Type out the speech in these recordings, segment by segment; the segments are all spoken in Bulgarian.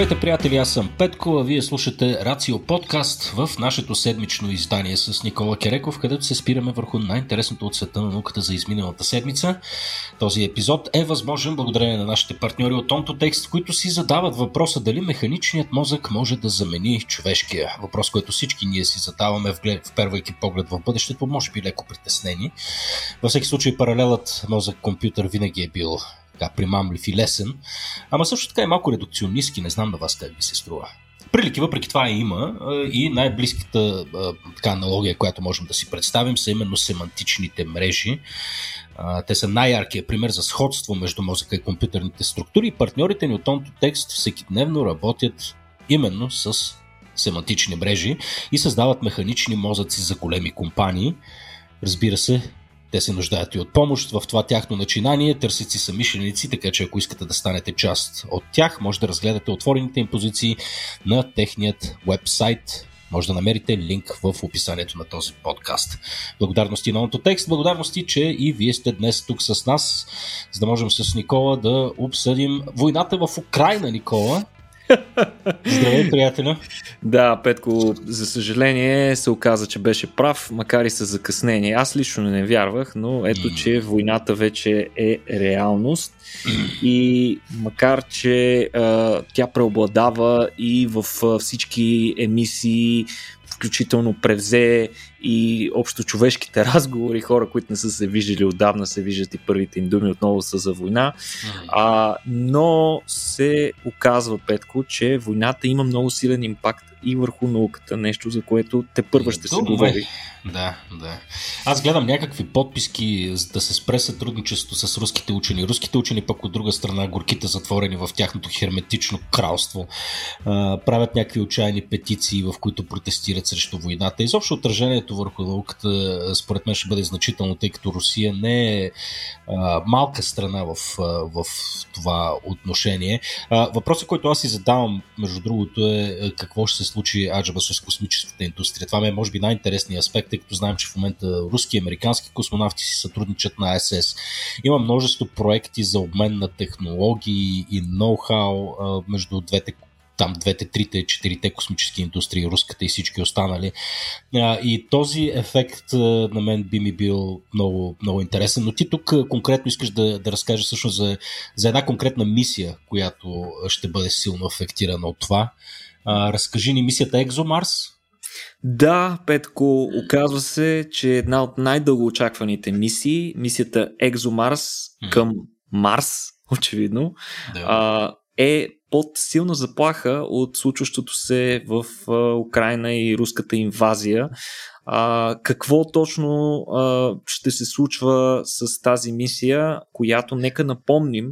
Здравейте, приятели, аз съм Петко, а вие слушате Рацио подкаст в нашето седмично издание с Никола Кереков, където се спираме върху най-интересното от света на науката за изминалата седмица. Този епизод е възможен благодарение на нашите партньори от Онтотекст, които си задават въпроса дали механичният мозък може да замени човешкия. Въпрос, който всички ние си задаваме, впервайки поглед в бъдещето, може би леко притеснени. Във всеки случай паралелът мозък-компютър винаги е бил така примамлив и лесен, ама също така и малко редукционистки, не знам на вас как ви се струва. Прилики въпреки това има и най-близката така, аналогия, която можем да си представим, са именно семантичните мрежи. Те са най-яркият пример за сходство между мозъка и компютърните структури и партньорите ни от Тонто Текст всеки дневно работят именно с семантични мрежи и създават механични мозъци за големи компании. Разбира се, те се нуждаят и от помощ в това тяхно начинание, търсици са мишленици, така че ако искате да станете част от тях, може да разгледате отворените им позиции на техният вебсайт. Може да намерите линк в описанието на този подкаст. Благодарности на текст, благодарности, че и вие сте днес тук с нас, за да можем с Никола да обсъдим войната в Украина, Никола. Здравей, приятеля! Да, Петко, за съжаление се оказа, че беше прав, макар и с закъснение. Аз лично не вярвах, но ето, че войната вече е реалност и макар, че а, тя преобладава и в а, всички емисии, включително превзе и общо човешките разговори, хора, които не са се виждали отдавна, се виждат и първите им думи отново са за война. А, но се оказва, Петко, че войната има много силен импакт и върху науката, нещо за което те първа ще се говори. Да, да. Аз гледам някакви подписки да се спре сътрудничество с руските учени. Руските учени пък от друга страна горките затворени в тяхното херметично кралство. Правят някакви отчаяни петиции, в които протестират срещу войната. Изобщо отражението върху науката според мен ще бъде значително, тъй като Русия не е малка страна в, в това отношение. Въпросът, който аз си задавам, между другото, е какво ще се случи аджаба с космическата индустрия. Това е може би най-интересният аспект, тъй като знаем, че в момента руски и американски космонавти си сътрудничат на СС. Има множество проекти за обмен на технологии и ноу-хау между двете там двете, трите, четирите космически индустрии, руската и всички останали. И този ефект на мен би ми бил много, много интересен. Но ти тук конкретно искаш да, да разкажеш всъщност за, за една конкретна мисия, която ще бъде силно афектирана от това. Разкажи ни мисията Екзомарс. Да, Петко, оказва се, че една от най-дълго очакваните мисии, мисията Екзомарс към Марс, очевидно, да. а, е под силна заплаха от случващото се в Украина и руската инвазия. А, какво точно а, ще се случва с тази мисия, която, нека напомним,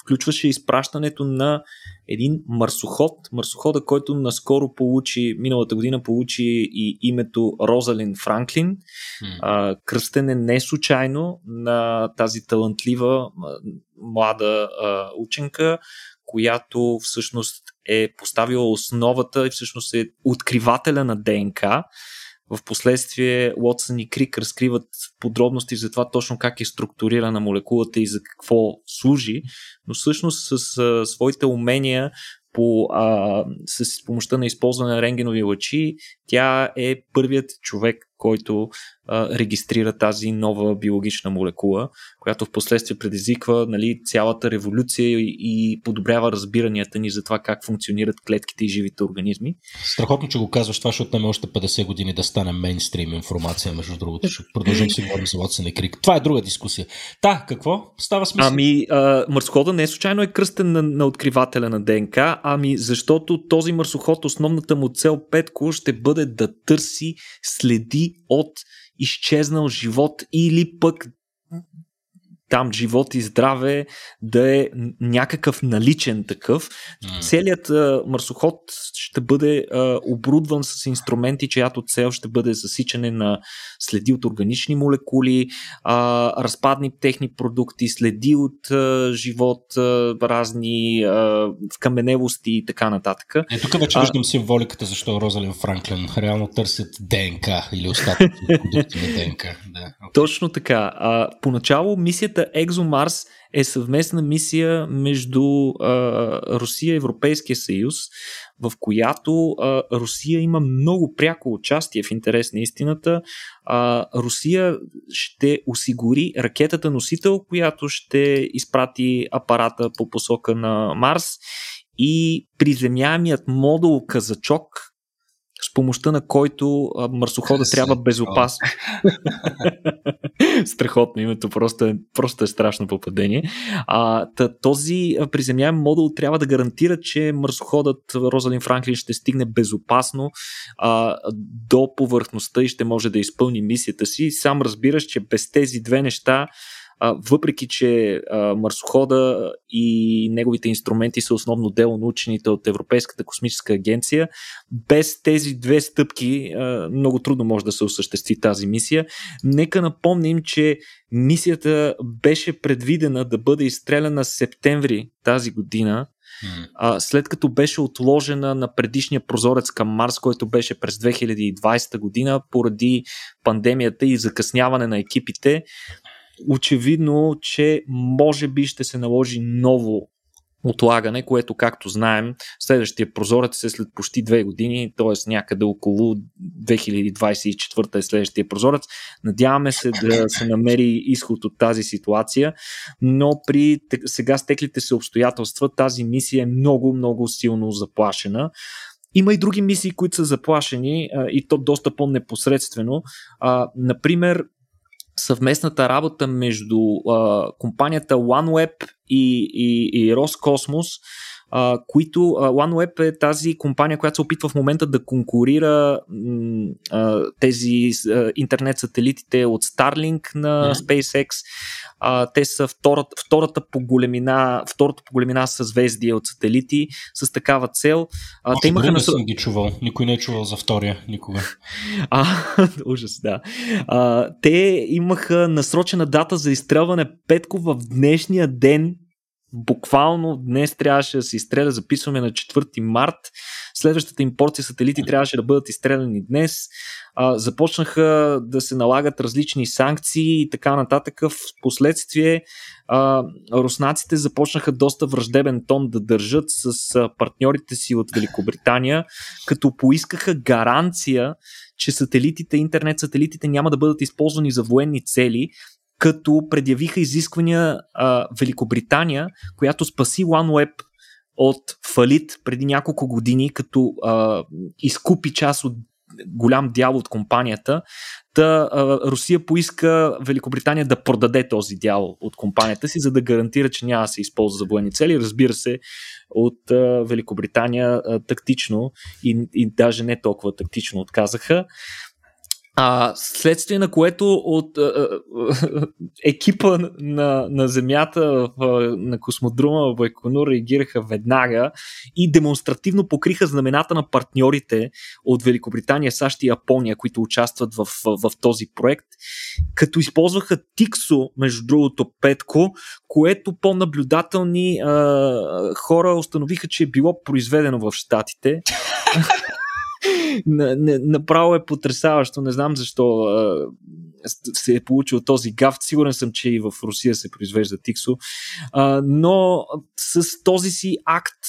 включваше изпращането на един марсоход. Марсохода, който наскоро получи, миналата година получи и името Розалин Франклин. А, кръстен е не случайно на тази талантлива млада а, ученка, която всъщност е поставила основата и всъщност е откривателя на ДНК. В последствие Уотсън и Крик разкриват подробности за това точно как е структурирана молекулата и за какво служи, но всъщност с а, своите умения по, а, с помощта на използване на рентгенови лъчи, тя е първият човек, който а, регистрира тази нова биологична молекула, която в последствие предизвиква нали, цялата революция и, и подобрява разбиранията ни за това как функционират клетките и живите организми. Страхотно, че го казваш това, защото отнеме още 50 години да стане мейнстрим информация, между другото. Ще продължим си говорим за Watson и Крик. Това е друга дискусия. Та, какво? Става смисъл? Ами, а, не е случайно е кръстен на, на откривателя на ДНК, ами защото този марсоход, основната му цел Петко ще бъде да търси следи от изчезнал живот или пък там живот и здраве да е някакъв наличен такъв. Mm. Целият а, марсоход ще бъде а, оборудван с инструменти, чиято цел ще бъде засичане на следи от органични молекули, а, разпадни техни продукти, следи от а, живот, а, разни а, и така нататък. Е, тук вече а, виждам символиката, защо Розалин Франклин реално търсят ДНК или остатъци продукти на ДНК. Да, okay. Точно така. А, поначало мисията мисията ExoMars е съвместна мисия между а, Русия и Европейския съюз, в която а, Русия има много пряко участие в интерес на истината. А, Русия ще осигури ракетата носител, която ще изпрати апарата по посока на Марс и приземяемият модул Казачок, с помощта на който марсохода трябва безопасно. Страхотно името, просто е, просто е страшно попадение. А, този приземяем модул трябва да гарантира, че марсоходът Розалин Франклин ще стигне безопасно а, до повърхността и ще може да изпълни мисията си. Сам разбираш, че без тези две неща а, въпреки че а, марсохода и неговите инструменти са основно дело на учените от Европейската космическа агенция, без тези две стъпки а, много трудно може да се осъществи тази мисия. Нека напомним, че мисията беше предвидена да бъде изстреляна септември тази година, а, след като беше отложена на предишния прозорец към Марс, който беше през 2020 година, поради пандемията и закъсняване на екипите, очевидно, че може би ще се наложи ново отлагане, което, както знаем, следващия прозорец е след почти две години, т.е. някъде около 2024 е следващия прозорец. Надяваме се да се намери изход от тази ситуация, но при сега стеклите се обстоятелства тази мисия е много, много силно заплашена. Има и други мисии, които са заплашени и то доста по-непосредствено. например, съвместната работа между а, компанията OneWeb и, и, и Роскосмос, а, които OneWeb е тази компания, която се опитва в момента да конкурира а, тези а, интернет сателитите от Starlink на SpaceX. А, те са втората, втората, по големина, втората по големина съзвездие от сателити с такава цел. А, те имаха не съм ги чувал. Никой не е чувал за втория никога. А, ужас, да. А, те имаха насрочена дата за изстрелване Петко в днешния ден буквално днес трябваше да се изстреля, записваме на 4 март, следващата им порция сателити трябваше да бъдат изстреляни днес, а, започнаха да се налагат различни санкции и така нататък. В последствие а, руснаците започнаха доста враждебен тон да държат с а, партньорите си от Великобритания, като поискаха гаранция, че сателитите, интернет сателитите няма да бъдат използвани за военни цели, като предявиха изисквания а, Великобритания, която спаси OneWeb от фалит преди няколко години, като а, изкупи част от голям дял от компанията. Та а, Русия поиска Великобритания да продаде този дял от компанията си, за да гарантира, че няма да се използва за военни цели. Разбира се, от а, Великобритания а, тактично и, и даже не толкова тактично отказаха. А, следствие на което от а, а, екипа на, на Земята в, на космодрума в Байконур реагираха веднага и демонстративно покриха знамената на партньорите от Великобритания, САЩ и Япония, които участват в, в, в този проект, като използваха Тиксо, между другото, Петко, което по-наблюдателни а, хора установиха, че е било произведено в Штатите. Направо е потрясаващо. Не знам защо се е получил този гафт. Сигурен съм, че и в Русия се произвежда тиксо. Но с този си акт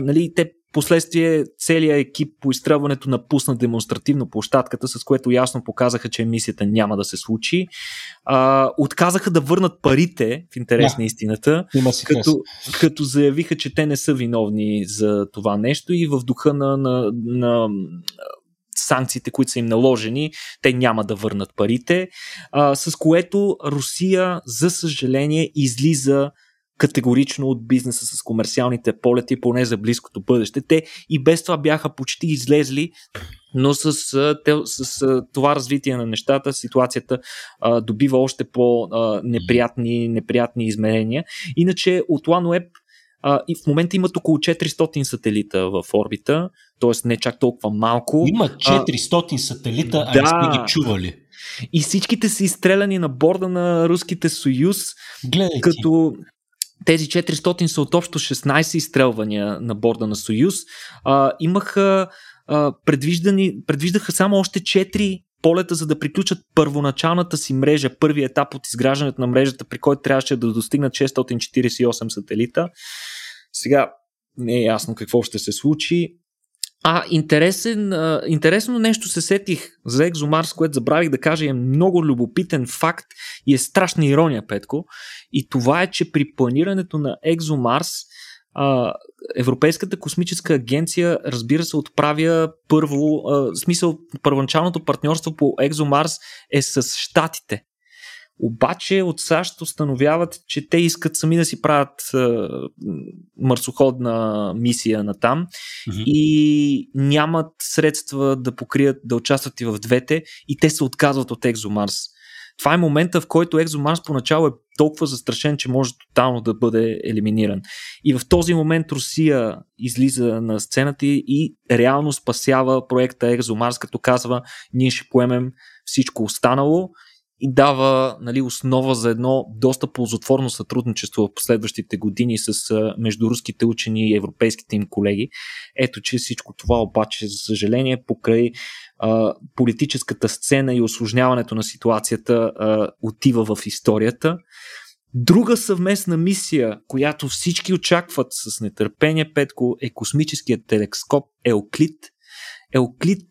нали, те Последствие целият екип по изстрелването напусна демонстративно площадката, с което ясно показаха, че мисията няма да се случи. А, отказаха да върнат парите, в интерес да. на истината, като, като заявиха, че те не са виновни за това нещо и в духа на, на, на санкциите, които са им наложени, те няма да върнат парите, а, с което Русия, за съжаление, излиза категорично от бизнеса с комерциалните полети, поне за близкото бъдеще. Те и без това бяха почти излезли, но с, с, с това развитие на нещата ситуацията а, добива още по-неприятни неприятни измерения. Иначе от OneWeb а, и в момента имат около 400 сателита в орбита, т.е. не чак толкова малко. Има 400 а, сателита, а да, сме ги чували. И всичките са изстреляни на борда на руските Союз, Гледайте. като тези 400 са от общо 16 изстрелвания на борда на Союз. А, имаха а, предвиждани, предвиждаха само още 4 полета, за да приключат първоначалната си мрежа, първият етап от изграждането на мрежата, при който трябваше да достигнат 648 сателита. Сега не е ясно какво ще се случи. А, интересен, а, интересно нещо се сетих за Екзомарс, което забравих да кажа, е много любопитен факт и е страшна ирония, Петко. И това е, че при планирането на Екзомарс а, Европейската космическа агенция, разбира се, отправя първо, а, смисъл, първоначалното партньорство по Екзомарс е с Штатите. Обаче от САЩ установяват, че те искат сами да си правят а, марсоходна мисия на там mm-hmm. и нямат средства да покрият, да участват и в двете и те се отказват от Екзомарс. Това е момента, в който Екзомарс поначало е толкова застрашен, че може тотално да бъде елиминиран. И в този момент Русия излиза на сцената и реално спасява проекта Екзомарс, като казва, ние ще поемем всичко останало и дава нали, основа за едно доста ползотворно сътрудничество в последващите години с между руските учени и европейските им колеги. Ето, че всичко това обаче, за съжаление, покрай а, политическата сцена и осложняването на ситуацията а, отива в историята. Друга съвместна мисия, която всички очакват с нетърпение, Петко, е космическият телескоп Елклит. Елклит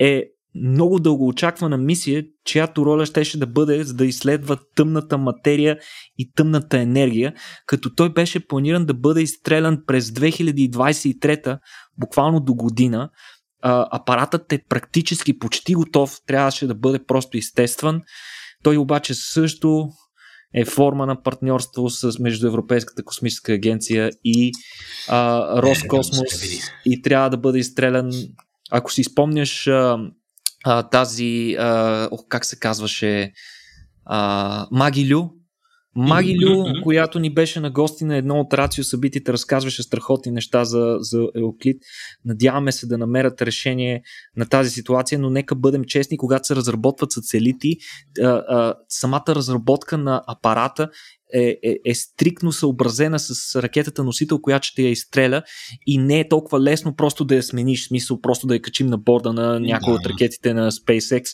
е много дългоочаквана мисия, чиято роля щеше да бъде за да изследва тъмната материя и тъмната енергия, като той беше планиран да бъде изстрелян през 2023, буквално до година. А, апаратът е практически почти готов, трябваше да бъде просто изтестван. Той обаче също е форма на партньорство с между Европейската космическа агенция и а, Роскосмос и трябва да бъде изстрелян. Ако си спомняш а, а, тази, а, ох, как се казваше, а, Магилю, Магилю, mm-hmm. която ни беше на гости на едно от рацио събитите, разказваше страхотни неща за, за Еоклит. Надяваме се да намерят решение на тази ситуация, но нека бъдем честни, когато се разработват сателити, а, а, самата разработка на апарата е, е, е стрикно съобразена с ракетата носител, която ще я изстреля и не е толкова лесно просто да я смениш, смисъл просто да я качим на борда на някои да. от ракетите на SpaceX.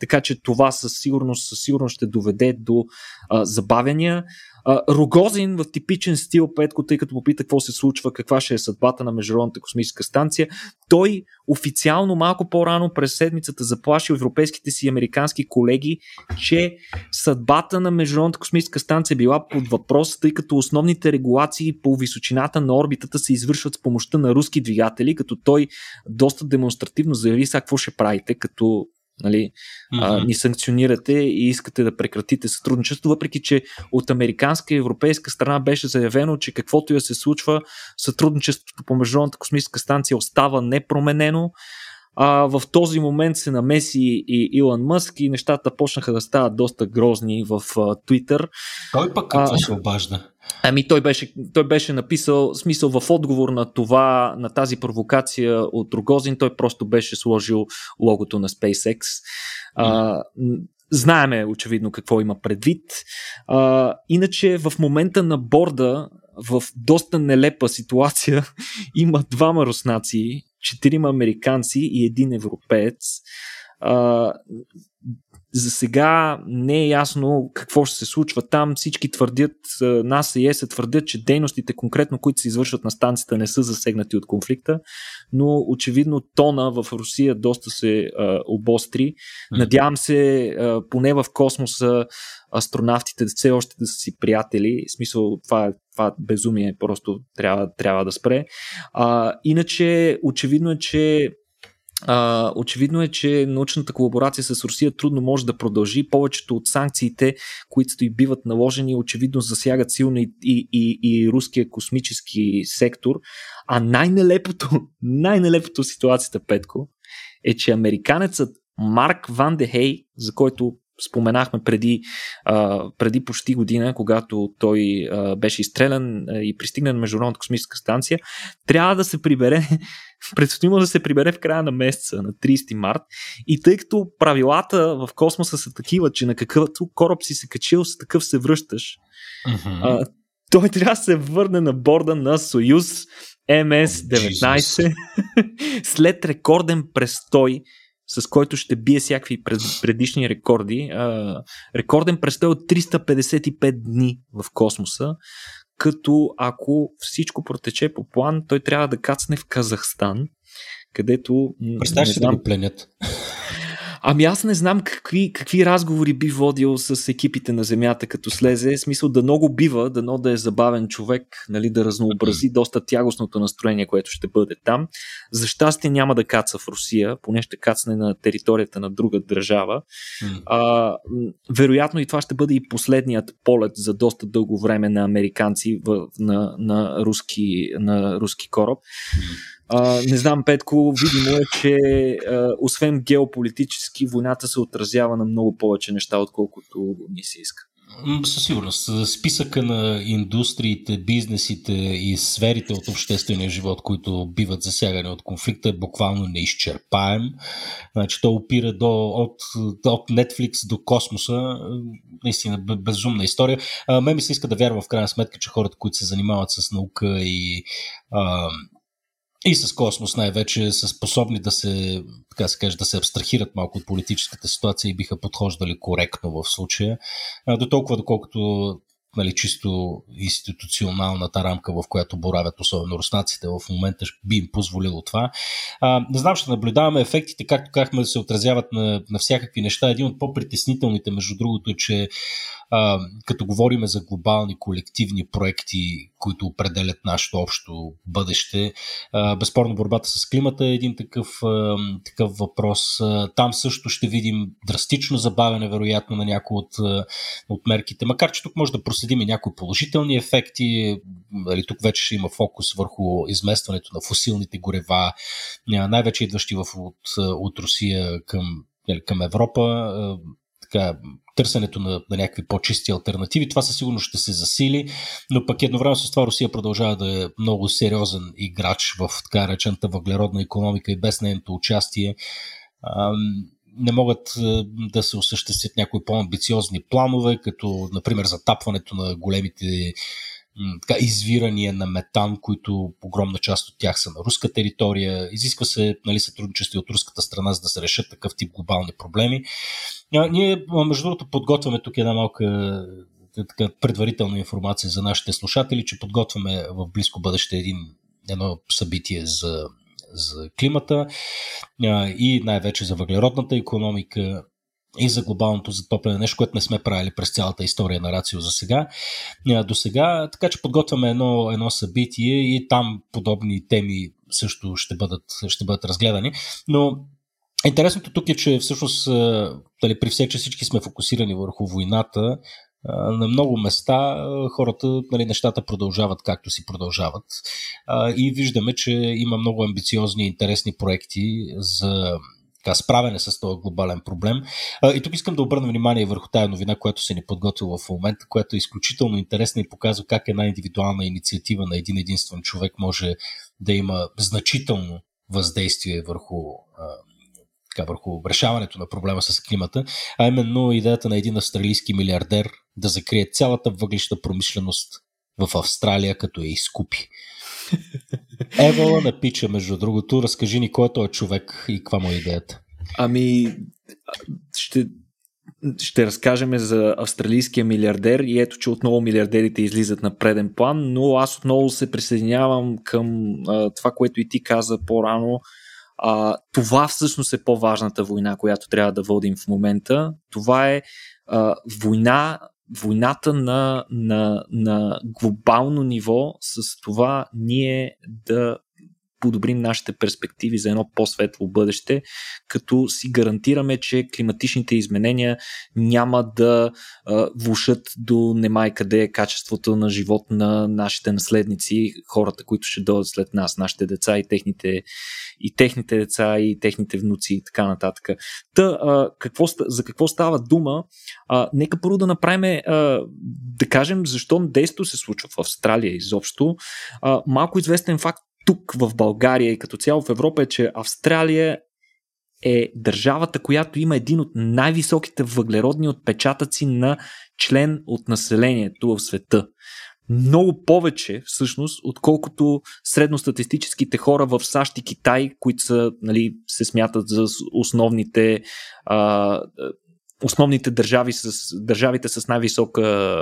Така че това със сигурност, със сигурност ще доведе до а, забавяния. Рогозин в типичен стил, Петко, тъй като попита какво се случва, каква ще е съдбата на Международната космическа станция, той официално малко по-рано през седмицата заплаши европейските си американски колеги, че съдбата на Международната космическа станция била под въпрос, тъй като основните регулации по височината на орбитата се извършват с помощта на руски двигатели, като той доста демонстративно заяви сега какво ще правите, като нали, а, ни санкционирате и искате да прекратите сътрудничество, въпреки че от американска и европейска страна беше заявено, че каквото и да се случва, сътрудничеството по Международната космическа станция остава непроменено. А, в този момент се намеси и Илон Мъск и нещата почнаха да стават доста грозни в Твитър. Той пък какво а, се обажда? Ами той беше, той беше написал, смисъл в отговор на това, на тази провокация от Рогозин, той просто беше сложил логото на SpaceX. А, знаеме очевидно какво има предвид. А, иначе в момента на борда, в доста нелепа ситуация, има двама руснаци, четирима американци и един европеец. За сега не е ясно какво ще се случва там. Всички твърдят, НАСА и ЕСА твърдят, че дейностите конкретно, които се извършват на станцията не са засегнати от конфликта, но очевидно тона в Русия доста се а, обостри. Надявам се а, поне в космоса астронавтите все още да са си приятели. В смисъл, това, това безумие просто трябва, трябва да спре. А, иначе, очевидно е, че очевидно е, че научната колаборация с Русия трудно може да продължи. Повечето от санкциите, които и биват наложени, очевидно засягат силно и, и, и, и руския космически сектор. А най-нелепото, най-нелепото ситуацията, Петко, е, че американецът Марк Ван Дехей, за който споменахме преди, а, преди почти година, когато той а, беше изстрелян и пристигна на Международната космическа станция, трябва да се прибере, предстои да се прибере в края на месеца, на 30 март. И тъй като правилата в космоса са такива, че на какъвто кораб си се качил, с такъв се връщаш, mm-hmm. а, той трябва да се върне на борда на Союз МС-19 след рекорден престой с който ще бие всякакви предишни рекорди. Рекорден престой от 355 дни в космоса, като ако всичко протече по план, той трябва да кацне в Казахстан, където... Представяш се да го пленят. Ами аз не знам какви, какви разговори би водил с екипите на Земята, като слезе. Смисъл да много бива, дано да е забавен човек, нали, да разнообрази доста тягостното настроение, което ще бъде там. За щастие няма да каца в Русия, поне ще кацне на територията на друга държава. А, вероятно и това ще бъде и последният полет за доста дълго време на американци в, на, на, руски, на руски кораб. Не знам, Петко, видимо е, че а, освен геополитически, войната се отразява на много повече неща, отколкото ни се иска. Със сигурност. Списъка на индустриите, бизнесите и сферите от обществения живот, които биват засягани от конфликта, е буквално неизчерпаем. Значи, то опира до, от, от Netflix до космоса. Наистина безумна история. А, мен ми се иска да вярвам в крайна сметка, че хората, които се занимават с наука и а, и с космос най-вече са способни да се, така се каже, да се абстрахират малко от политическата ситуация и биха подхождали коректно в случая. До толкова, доколкото нали, чисто институционалната рамка, в която боравят особено руснаците в момента, би им позволило това. А, не знам, ще наблюдаваме ефектите, както казахме, да се отразяват на, на всякакви неща. Един от по-притеснителните, между другото, е, че а, като говорим за глобални колективни проекти, които определят нашето общо бъдеще, безспорно борбата с климата е един такъв, а, такъв въпрос. А, там също ще видим драстично забавяне, вероятно, на някои от, от мерките, макар че тук може да проследим и някои положителни ефекти. Нали, тук вече ще има фокус върху изместването на фусилните горева, най-вече идващи в, от, от Русия към, нали, към Европа така, търсенето на, на някакви по-чисти альтернативи. Това със сигурност ще се засили, но пък едновременно с това Русия продължава да е много сериозен играч в така речената въглеродна економика и без нейното участие не могат да се осъществят някои по-амбициозни планове, като например затапването на големите така, извирания на метан, които огромна част от тях са на руска територия. Изисква се нали, сътрудничество от руската страна, за да се решат такъв тип глобални проблеми. А, ние, между другото, подготвяме тук една малка така, предварителна информация за нашите слушатели, че подготвяме в близко бъдеще един, едно събитие за, за климата а, и най-вече за въглеродната економика и за глобалното затопляне, нещо, което не сме правили през цялата история на Рацио за сега, до сега, така че подготвяме едно, едно събитие и там подобни теми също ще бъдат, ще бъдат разгледани, но Интересното тук е, че всъщност дали, при все, че всички сме фокусирани върху войната, на много места хората, нали, нещата продължават както си продължават. И виждаме, че има много амбициозни и интересни проекти за така, справяне с този глобален проблем. И тук искам да обърна внимание върху тази новина, която се ни подготвила в момента, която е изключително интересна и показва как една индивидуална инициатива на един единствен човек може да има значително въздействие върху така, върху решаването на проблема с климата, а именно идеята на един австралийски милиардер да закрие цялата въглища промишленост в Австралия, като я изкупи. Евала напича, между другото. Разкажи ни кой е този човек и каква му е идеята. Ами, ще, ще разкажем за австралийския милиардер и ето, че отново милиардерите излизат на преден план, но аз отново се присъединявам към а, това, което и ти каза по-рано. А, това всъщност е по-важната война, която трябва да водим в момента. Това е а, война войната на, на, на глобално ниво с това ние да подобрим нашите перспективи за едно по-светло бъдеще, като си гарантираме, че климатичните изменения няма да а, влушат до немай къде качеството на живот на нашите наследници, хората, които ще дойдат след нас, нашите деца и техните, и техните деца и техните внуци и така нататък. Та, а, какво, за какво става дума? А, нека първо да направим, а, да кажем, защо действието се случва в Австралия изобщо. А, малко известен факт тук в България и като цяло в Европа е, че Австралия е държавата, която има един от най-високите въглеродни отпечатъци на член от населението в света. много повече, всъщност, отколкото средностатистическите хора в САЩ и Китай, които са, нали, се смятат за основните, а, основните държави с, държавите с най-висока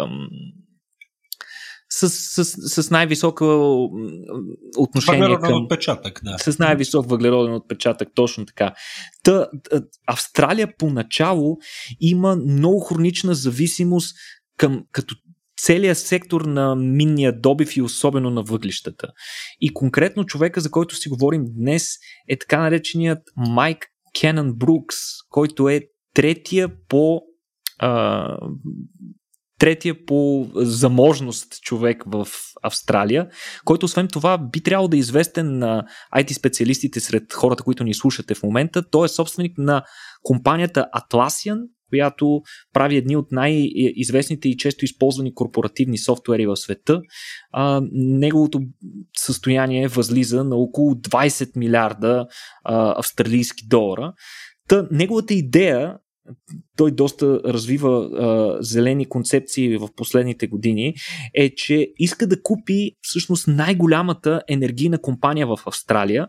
с, с, с най-висока отношение въглероден към... отпечатък, да. С най-висок въглероден отпечатък, точно така. Та, Австралия поначало има много хронична зависимост към, като целият сектор на минния добив и особено на въглищата. И конкретно човека, за който си говорим днес, е така нареченият Майк Кенън Брукс, който е третия по а, третия по заможност човек в Австралия, който освен това би трябвало да е известен на IT специалистите сред хората, които ни слушате в момента. Той е собственик на компанията Atlassian, която прави едни от най-известните и често използвани корпоративни софтуери в света. А, неговото състояние възлиза на около 20 милиарда а, австралийски долара. Та, неговата идея той доста развива а, зелени концепции в последните години, е, че иска да купи всъщност най-голямата енергийна компания в Австралия,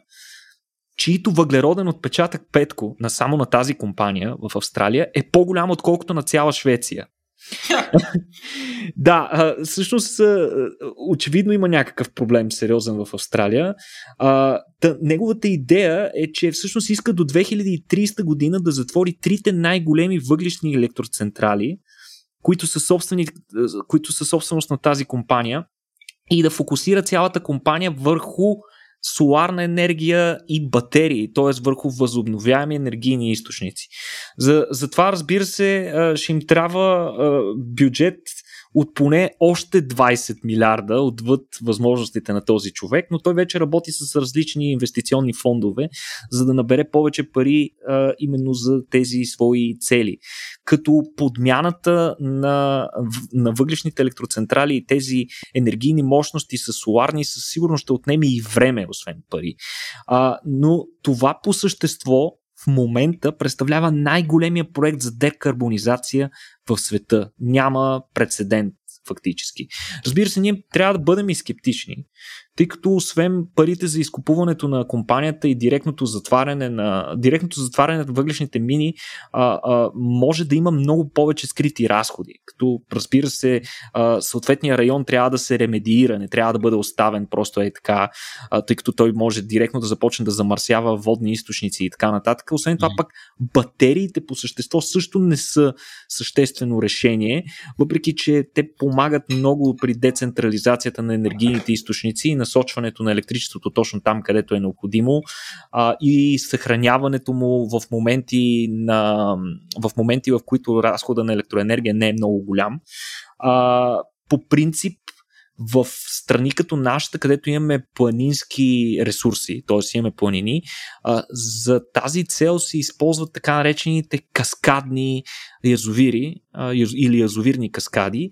чието въглероден отпечатък Петко на само на тази компания в Австралия е по-голям отколкото на цяла Швеция. да, всъщност очевидно има някакъв проблем сериозен в Австралия. Та, неговата идея е, че всъщност иска до 2030 година да затвори трите най-големи въглишни електроцентрали, които са, собствени, които са собственост на тази компания и да фокусира цялата компания върху соларна енергия и батерии, т.е. върху възобновяеми енергийни източници. За, това, разбира се, ще им трябва бюджет от поне още 20 милиарда отвъд възможностите на този човек, но той вече работи с различни инвестиционни фондове, за да набере повече пари а, именно за тези свои цели. Като подмяната на, на въглешните електроцентрали и тези енергийни мощности с соларни със сигурност ще отнеме и време, освен пари. А, но това по същество в момента представлява най-големия проект за декарбонизация в света. Няма прецедент фактически. Разбира се, ние трябва да бъдем и скептични, тъй като освен парите за изкупуването на компанията и директното затваряне на, директното затваряне на въглешните мини, а, а, може да има много повече скрити разходи. Като, разбира се, а, съответния район трябва да се ремедиира, не трябва да бъде оставен просто е така, а, тъй като той може директно да започне да замърсява водни източници и така нататък. Освен това, пък батериите по същество също не са съществено решение, въпреки че те помагат много при децентрализацията на енергийните източници и насочването на електричеството точно там, където е необходимо а, и съхраняването му в моменти, на, в моменти, в които разхода на електроенергия не е много голям. А, по принцип, в страни като нашата, където имаме планински ресурси, т.е. имаме планини, за тази цел се използват така наречените каскадни язовири или язовирни каскади,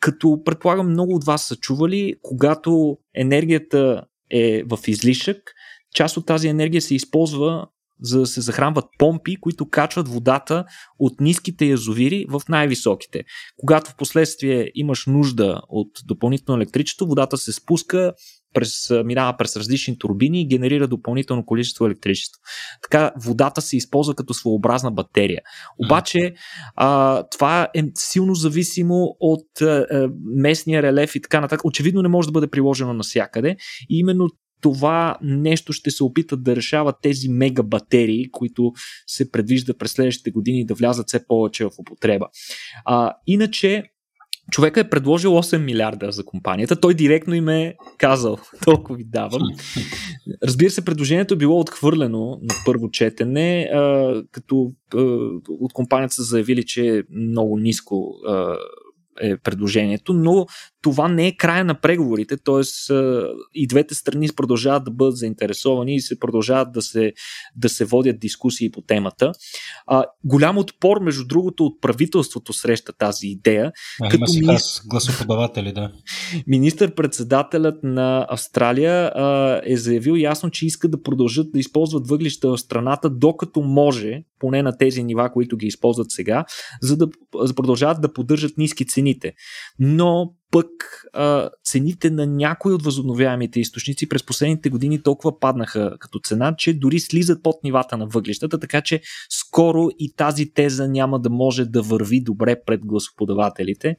като предполагам много от вас са чували, когато енергията е в излишък, част от тази енергия се използва за да се захранват помпи, които качват водата от ниските язовири в най-високите. Когато в последствие имаш нужда от допълнително електричество, водата се спуска, през, минава през различни турбини и генерира допълнително количество електричество. Така водата се използва като своеобразна батерия. Обаче а, това е силно зависимо от а, местния релеф и така нататък. Очевидно не може да бъде приложено навсякъде. И именно това нещо ще се опитат да решават тези мега батерии, които се предвижда през следващите години да влязат все повече в употреба. А, иначе, човека е предложил 8 милиарда за компанията. Той директно им е казал, толкова ви давам. Разбира се, предложението е било отхвърлено на първо четене, а, като а, от компанията са заявили, че е много ниско а, е предложението, но това не е края на преговорите, т.е. и двете страни продължават да бъдат заинтересовани и се продължават да се, да се водят дискусии по темата. А, голям отпор, между другото, от правителството среща тази идея. А, като има си гласоподаватели, да. Министър-председателят на Австралия а, е заявил ясно, че иска да продължат да използват въглища в страната, докато може, поне на тези нива, които ги използват сега, за да, за да продължават да поддържат ниски цените. Но пък а, цените на някои от възобновяемите източници през последните години толкова паднаха като цена, че дори слизат под нивата на въглищата, така че скоро и тази теза няма да може да върви добре пред гласоподавателите.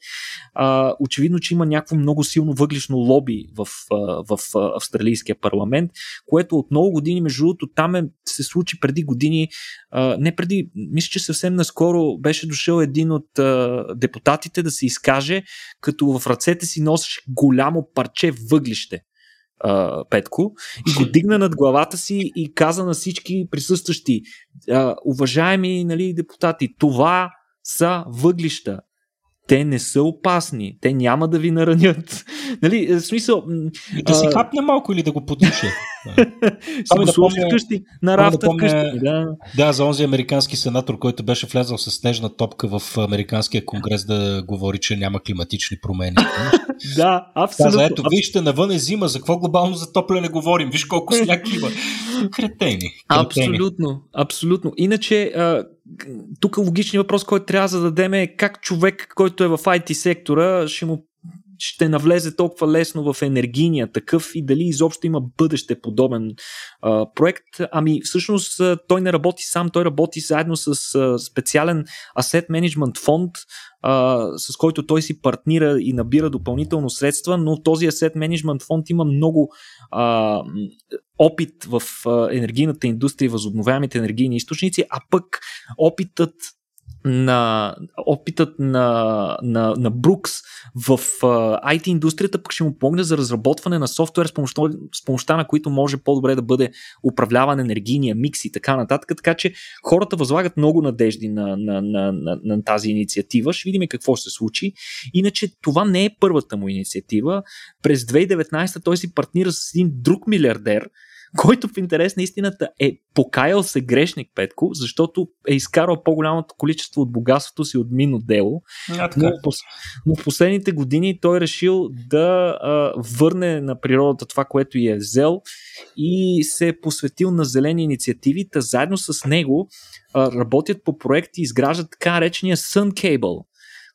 А, очевидно, че има някакво много силно въглишно лоби в, в, в австралийския парламент, което от много години, между другото, там е, се случи преди години, а, не преди, мисля, че съвсем наскоро беше дошъл един от а, депутатите да се изкаже, като в ръцете си носеше голямо парче въглище. Uh, Петко, и го дигна над главата си и каза на всички присъстващи, uh, уважаеми нали, депутати, това са въглища те не са опасни, те няма да ви наранят. нали, в смисъл... Да си хапне малко или да го подише. Си го сложи вкъщи, на рафта да вкъщи. Да. да, за онзи американски сенатор, който беше влязъл с снежна топка в американския конгрес да говори, че няма климатични промени. да, абсолютно. Каза, ето, вижте, навън е зима, за какво глобално затопляне говорим? Виж колко сняг има. Кретени. Кретени. Абсолютно, абсолютно. Иначе, тук логичният въпрос, който трябва да зададем е как човек, който е в IT сектора, ще му ще навлезе толкова лесно в енергийния такъв и дали изобщо има бъдеще подобен а, проект. Ами всъщност той не работи сам, той работи заедно с а, специален asset management фонд, а, с който той си партнира и набира допълнително средства, но този asset management фонд има много а, опит в енергийната индустрия, възобновяемите енергийни източници, а пък опитът на опитът на, на, на Брукс в uh, IT индустрията пък ще му помогне за разработване на софтуер с помощта, с помощта на които може по-добре да бъде управляван енергийния микс и така нататък. Така че хората възлагат много надежди на, на, на, на, на тази инициатива. Ще видим какво ще се случи. Иначе това не е първата му инициатива. През 2019 той си партнира с един друг милиардер, който в интерес на истината е покаял се грешник Петко, защото е изкарал по-голямото количество от богатството си от мино дело. А, но, но в последните години той е решил да а, върне на природата това, което и е взел и се е посветил на зелени инициативи. Та заедно с него а, работят по проекти и изграждат така наречения Sun Cable,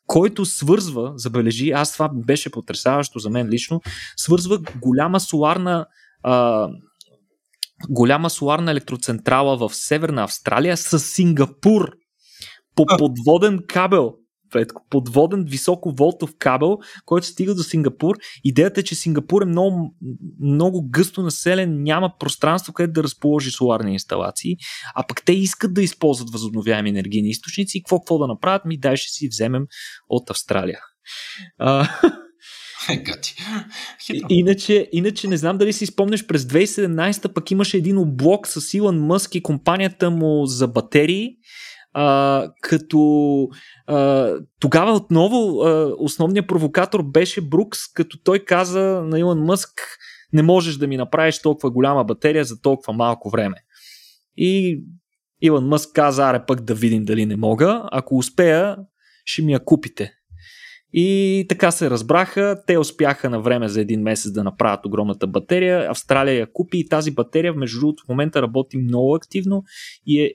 който свързва, забележи, аз това беше потрясаващо за мен лично, свързва голяма соларна а, голяма соларна електроцентрала в Северна Австралия с Сингапур по подводен кабел. Подводен високоволтов кабел, който стига до Сингапур. Идеята е, че Сингапур е много, много гъсто населен, няма пространство, където да разположи соларни инсталации, а пък те искат да използват възобновяеми енергийни източници и какво, какво да направят? Ми дай ще си вземем от Австралия. А, Гати. Иначе, иначе не знам дали си спомнеш, през 2017 пък имаше един облог с Илон Мъск и компанията му за батерии, а, като а, тогава отново а, основният провокатор беше Брукс, като той каза на Илон Мъск не можеш да ми направиш толкова голяма батерия за толкова малко време. И Илон Мъск каза, аре пък да видим дали не мога, ако успея, ще ми я купите. И така се разбраха. Те успяха на време за един месец да направят огромната батерия. Австралия я купи и тази батерия, между другото, в момента работи много активно и е,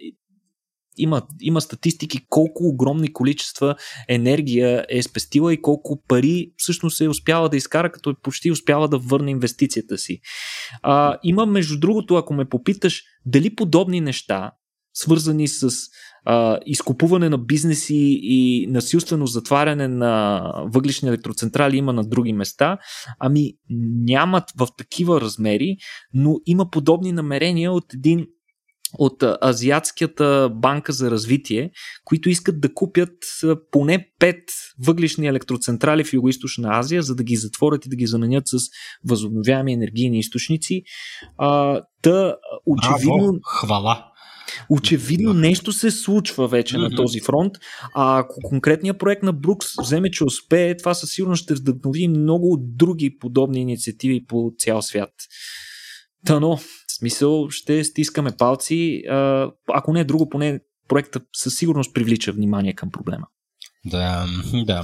има, има статистики колко огромни количества енергия е спестила и колко пари всъщност е успяла да изкара, като е почти успяла да върне инвестицията си. А, има, между другото, ако ме попиташ, дали подобни неща, свързани с а, изкупуване на бизнеси и насилствено затваряне на въглишни електроцентрали има на други места, ами нямат в такива размери, но има подобни намерения от един от Азиатската банка за развитие, които искат да купят поне 5 въглишни електроцентрали в Юго-Источна Азия, за да ги затворят и да ги заменят с възобновяеми енергийни източници. А, та, очевидно. Браво, хвала. Очевидно нещо се случва вече mm-hmm. на този фронт, а ако конкретният проект на Брукс вземе, че успее, това със сигурност ще вдъхнови много други подобни инициативи по цял свят. Тано, смисъл ще стискаме палци, ако не е друго, поне проектът със сигурност привлича внимание към проблема. Да, да.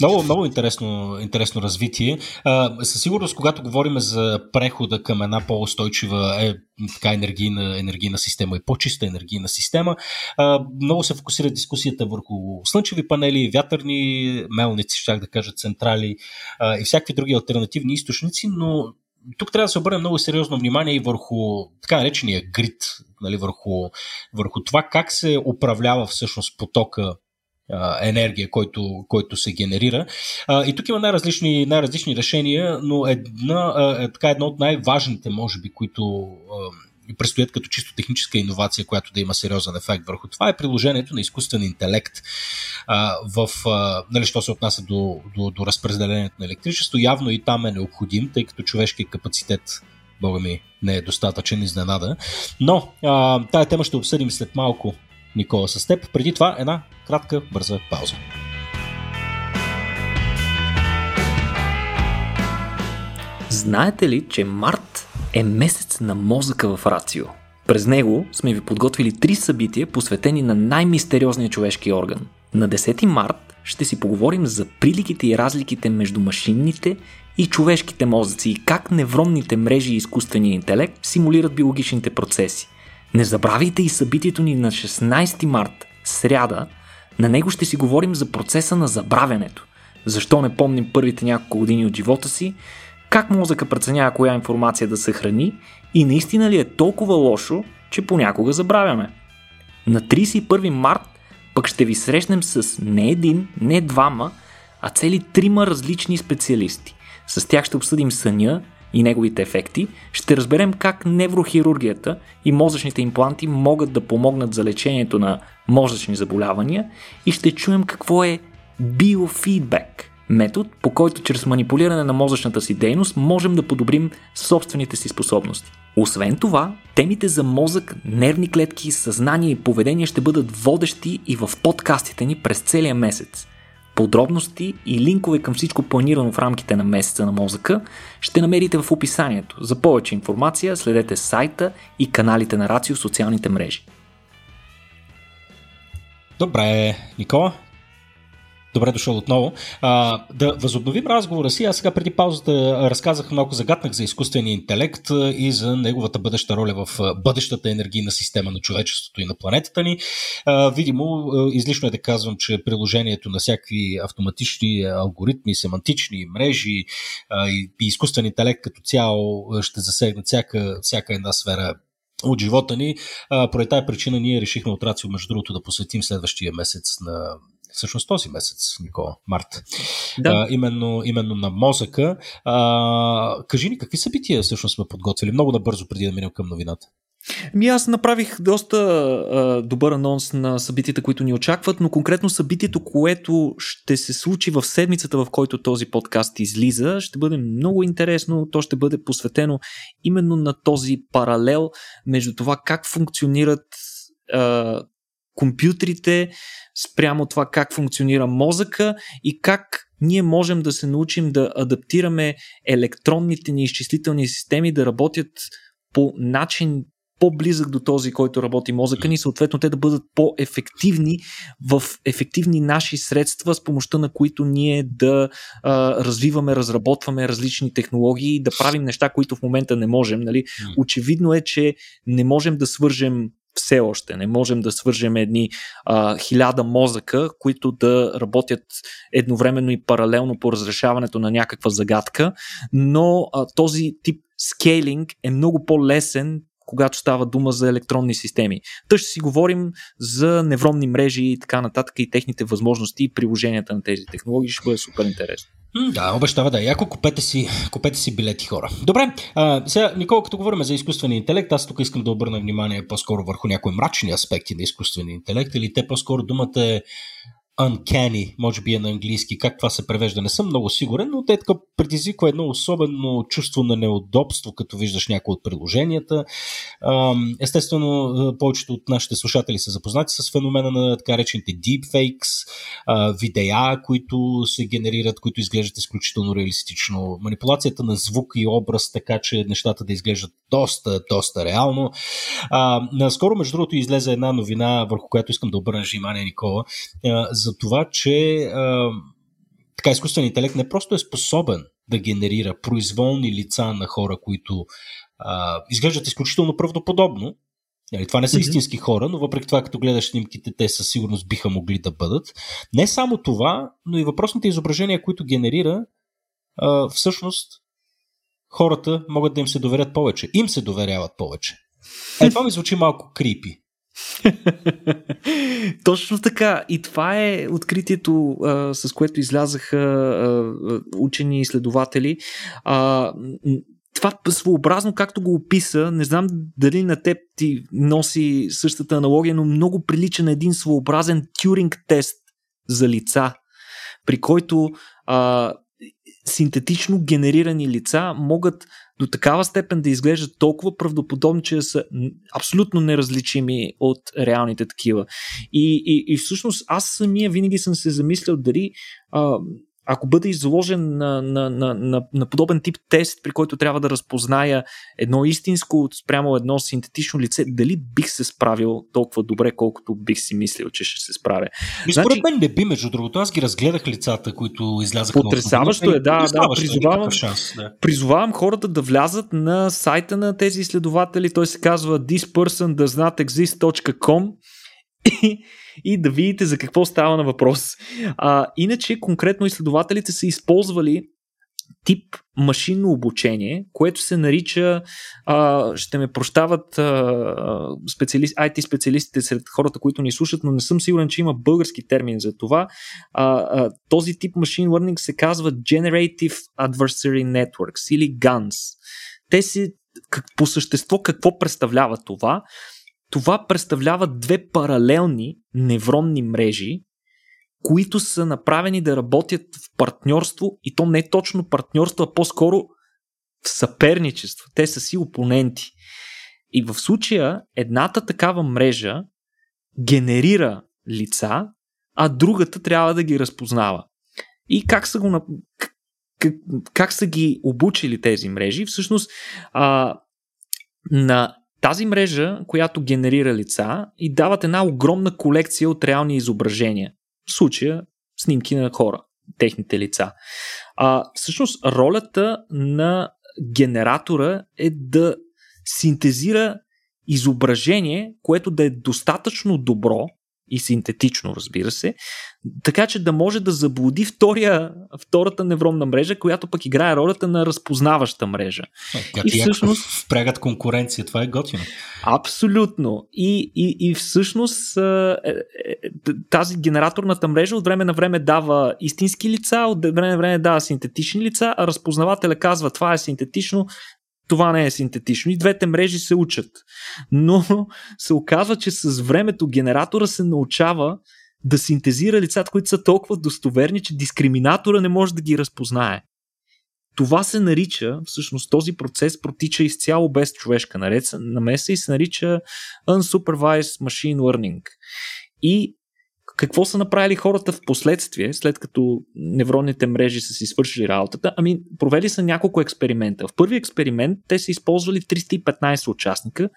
Много, много интересно, интересно развитие. А, със сигурност, когато говорим за прехода към една по-устойчива е, така енергийна, енергийна система и по-чиста енергийна система, а, много се фокусира дискусията върху слънчеви панели, вятърни мелници, щях да кажа централи а, и всякакви други альтернативни източници, но тук трябва да се обърне много сериозно внимание и върху така наречения грид, нали, върху, върху това как се управлява всъщност потока енергия, който, който се генерира. И тук има най-различни, най-различни решения, но една, е, така, едно от най-важните, може би, които предстоят като чисто техническа иновация, която да има сериозен ефект върху това, е приложението на изкуствен интелект в, нали, що се отнася до, до, до разпределението на електричество. Явно и там е необходим, тъй като човешкият капацитет Бога ми, не е достатъчен, изненада. Но а, тая тема ще обсъдим след малко Никола, с теб. Преди това една кратка, бърза пауза. Знаете ли, че март е месец на мозъка в Рацио? През него сме ви подготвили три събития, посветени на най-мистериозния човешки орган. На 10 март ще си поговорим за приликите и разликите между машинните и човешките мозъци и как невронните мрежи и изкуствения интелект симулират биологичните процеси. Не забравяйте и събитието ни на 16 март, сряда. На него ще си говорим за процеса на забравянето. Защо не помним първите няколко години от живота си, как мозъка преценява коя информация да съхрани и наистина ли е толкова лошо, че понякога забравяме. На 31 март пък ще ви срещнем с не един, не двама, а цели трима различни специалисти. С тях ще обсъдим съня, и неговите ефекти, ще разберем как неврохирургията и мозъчните импланти могат да помогнат за лечението на мозъчни заболявания и ще чуем какво е биофидбек метод, по който чрез манипулиране на мозъчната си дейност можем да подобрим собствените си способности. Освен това, темите за мозък, нервни клетки, съзнание и поведение ще бъдат водещи и в подкастите ни през целия месец. Подробности и линкове към всичко планирано в рамките на месеца на мозъка ще намерите в описанието. За повече информация следете сайта и каналите на Рацио в социалните мрежи. Добре, Никола, Добре дошъл отново. А, да възобновим разговора си. Аз сега преди паузата разказах много, загатнах за изкуствения интелект и за неговата бъдеща роля в бъдещата енергийна система на човечеството и на планетата ни. А, видимо, излишно е да казвам, че приложението на всякакви автоматични алгоритми, семантични мрежи а, и, и изкуствен интелект като цяло ще засегнат всяка, всяка една сфера от живота ни. Поради тази причина ние решихме от Рацио, между другото, да посветим следващия месец на всъщност този месец, Никола, март. Да. А, именно, именно на мозъка. А, кажи ни, какви събития всъщност сме подготвили? Много набързо, преди да минем към новината. Ми аз направих доста а, добър анонс на събитията, които ни очакват, но конкретно събитието, което ще се случи в седмицата, в който този подкаст излиза, ще бъде много интересно. То ще бъде посветено именно на този паралел между това как функционират а, компютрите, спрямо това как функционира мозъка и как ние можем да се научим да адаптираме електронните ни изчислителни системи да работят по начин по-близък до този, който работи мозъка ни, съответно те да бъдат по-ефективни в ефективни наши средства, с помощта на които ние да а, развиваме, разработваме различни технологии и да правим неща, които в момента не можем. Нали? Очевидно е, че не можем да свържем все още. Не можем да свържем едни а, хиляда мозъка, които да работят едновременно и паралелно по разрешаването на някаква загадка, но а, този тип скейлинг е много по-лесен когато става дума за електронни системи. Та ще си говорим за невронни мрежи и така нататък и техните възможности и приложенията на тези технологии. Ще бъде супер интересно. Да, обещава да. Яко купете си, купете си билети хора. Добре, а, сега, Никола, като говорим за изкуствения интелект, аз тук искам да обърна внимание по-скоро върху някои мрачни аспекти на изкуствения интелект или те по-скоро думата е uncanny, може би е на английски, как това се превежда, не съм много сигурен, но те така предизвиква едно особено чувство на неудобство, като виждаш някои от приложенията. Естествено, повечето от нашите слушатели са запознати с феномена на така речените deepfakes, видеа, които се генерират, които изглеждат изключително реалистично, манипулацията на звук и образ, така че нещата да изглеждат доста, доста реално. наскоро, между другото, излезе една новина, върху която искам да обърна внимание, Никола, за това, че а, така изкуственият интелект не просто е способен да генерира произволни лица на хора, които а, изглеждат изключително правдоподобно. Нали, това не са mm-hmm. истински хора, но въпреки това, като гледаш снимките, те със сигурност биха могли да бъдат. Не само това, но и въпросните изображения, които генерира, а, всъщност хората могат да им се доверят повече. Им се доверяват повече. Е, това ми звучи малко крипи. Точно така. И това е откритието, а, с което излязаха а, учени и изследователи. А, това своеобразно, както го описа, не знам дали на теб ти носи същата аналогия, но много прилича на един своеобразен тюринг тест за лица, при който а, синтетично генерирани лица могат до такава степен да изглеждат толкова правдоподобни, че са абсолютно неразличими от реалните такива. И, и, и всъщност аз самия винаги съм се замислял дали а, ако бъде изложен на, на, на, на, на подобен тип тест, при който трябва да разпозная едно истинско спрямо едно синтетично лице, дали бих се справил толкова добре, колкото бих си мислил, че ще се справя. И според значи, мен не би, между другото. Аз ги разгледах лицата, които излязаха. Потрясаващо е, да, да. Призовавам, шанс, да. призовавам хората да влязат на сайта на тези изследователи. Той се казва thispersondoesnotexist.com и, да видите за какво става на въпрос. А, иначе, конкретно изследователите са използвали тип машинно обучение, което се нарича, а, ще ме прощават а, специалист, IT специалистите сред хората, които ни слушат, но не съм сигурен, че има български термин за това. А, а, този тип машин learning се казва Generative Adversary Networks или GANs. Те си как, по същество какво представлява това? Това представлява две паралелни невронни мрежи, които са направени да работят в партньорство и то не точно партньорство, а по-скоро в съперничество. Те са си опоненти. И в случая едната такава мрежа генерира лица, а другата трябва да ги разпознава. И как са го как, как са ги обучили тези мрежи? Всъщност а, на тази мрежа, която генерира лица и дават една огромна колекция от реални изображения. В случая снимки на хора, техните лица. А, всъщност ролята на генератора е да синтезира изображение, което да е достатъчно добро, и синтетично, разбира се, така че да може да заблуди втория, втората невронна мрежа, която пък играе ролята на разпознаваща мрежа. Как и всъщност впрягат конкуренция, това е готино. Абсолютно. И, и, и всъщност е, е, тази генераторната мрежа от време на време дава истински лица, от време на време дава синтетични лица, а разпознавателя казва това е синтетично, това не е синтетично. И двете мрежи се учат. Но се оказва, че с времето генератора се научава да синтезира лицата, които са толкова достоверни, че дискриминатора не може да ги разпознае. Това се нарича, всъщност този процес протича изцяло без човешка намеса и се нарича Unsupervised Machine Learning. И какво са направили хората в последствие, след като невронните мрежи са си свършили работата? Ами, провели са няколко експеримента. В първи експеримент те са използвали 315 участника,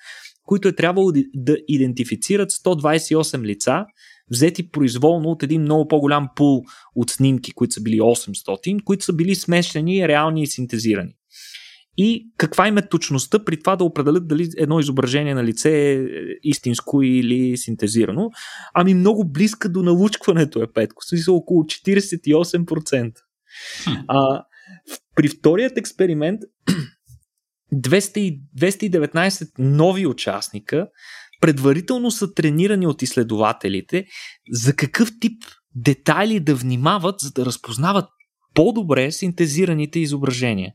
които е трябвало да идентифицират 128 лица, взети произволно от един много по-голям пул от снимки, които са били 800, които са били смешени, реални и синтезирани и каква им е точността при това да определят дали едно изображение на лице е истинско или синтезирано. Ами много близка до налучкването е Петко, смисъл около 48%. А, при вторият експеримент 200, 219 нови участника предварително са тренирани от изследователите за какъв тип детайли да внимават, за да разпознават по-добре синтезираните изображения.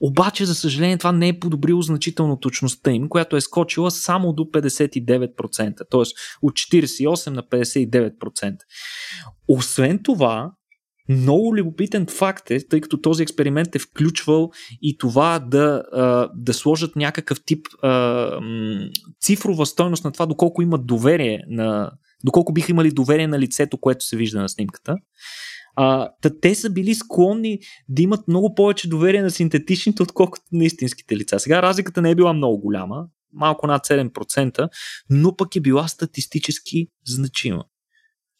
Обаче, за съжаление, това не е подобрило значително точността им, която е скочила само до 59%, т.е. от 48 на 59%. Освен това, много любопитен факт е, тъй като този експеримент е включвал и това да, да сложат някакъв тип цифрова стойност на това, доколко имат доверие на. доколко биха имали доверие на лицето, което се вижда на снимката. А, те са били склонни да имат много повече доверие на синтетичните, отколкото на истинските лица. Сега разликата не е била много голяма, малко над 7%, но пък е била статистически значима.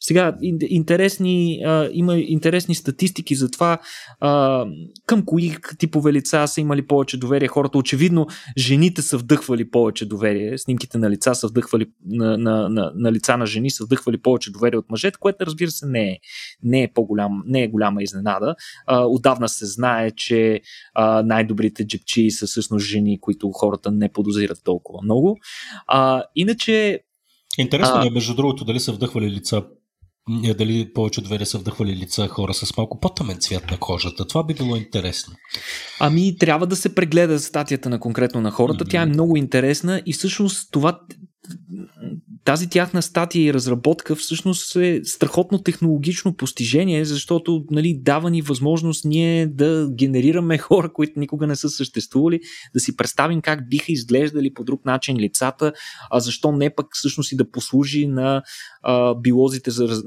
Сега, интересни, а, има интересни статистики за това а, към кои типове лица са имали повече доверие хората. Очевидно, жените са вдъхвали повече доверие. Снимките на лица са вдъхвали на, на, на, на лица на жени са вдъхвали повече доверие от мъжете, което разбира се не е, не е по-голям, не е голяма изненада. А, отдавна се знае, че а, най-добрите джепчи са всъщност жени, които хората не подозират толкова много. А, иначе Интересно е, между другото, дали са вдъхвали лица дали повече доверие са вдъхвали лица хора с малко по-тъмен цвят на кожата. Това би било интересно. Ами, трябва да се прегледа статията на конкретно на хората. Mm-hmm. Тя е много интересна и всъщност това тази тяхна статия и разработка всъщност е страхотно технологично постижение, защото нали, дава ни възможност ние да генерираме хора, които никога не са съществували, да си представим как биха изглеждали по друг начин лицата, а защо не пък всъщност и да послужи на а, биолозите за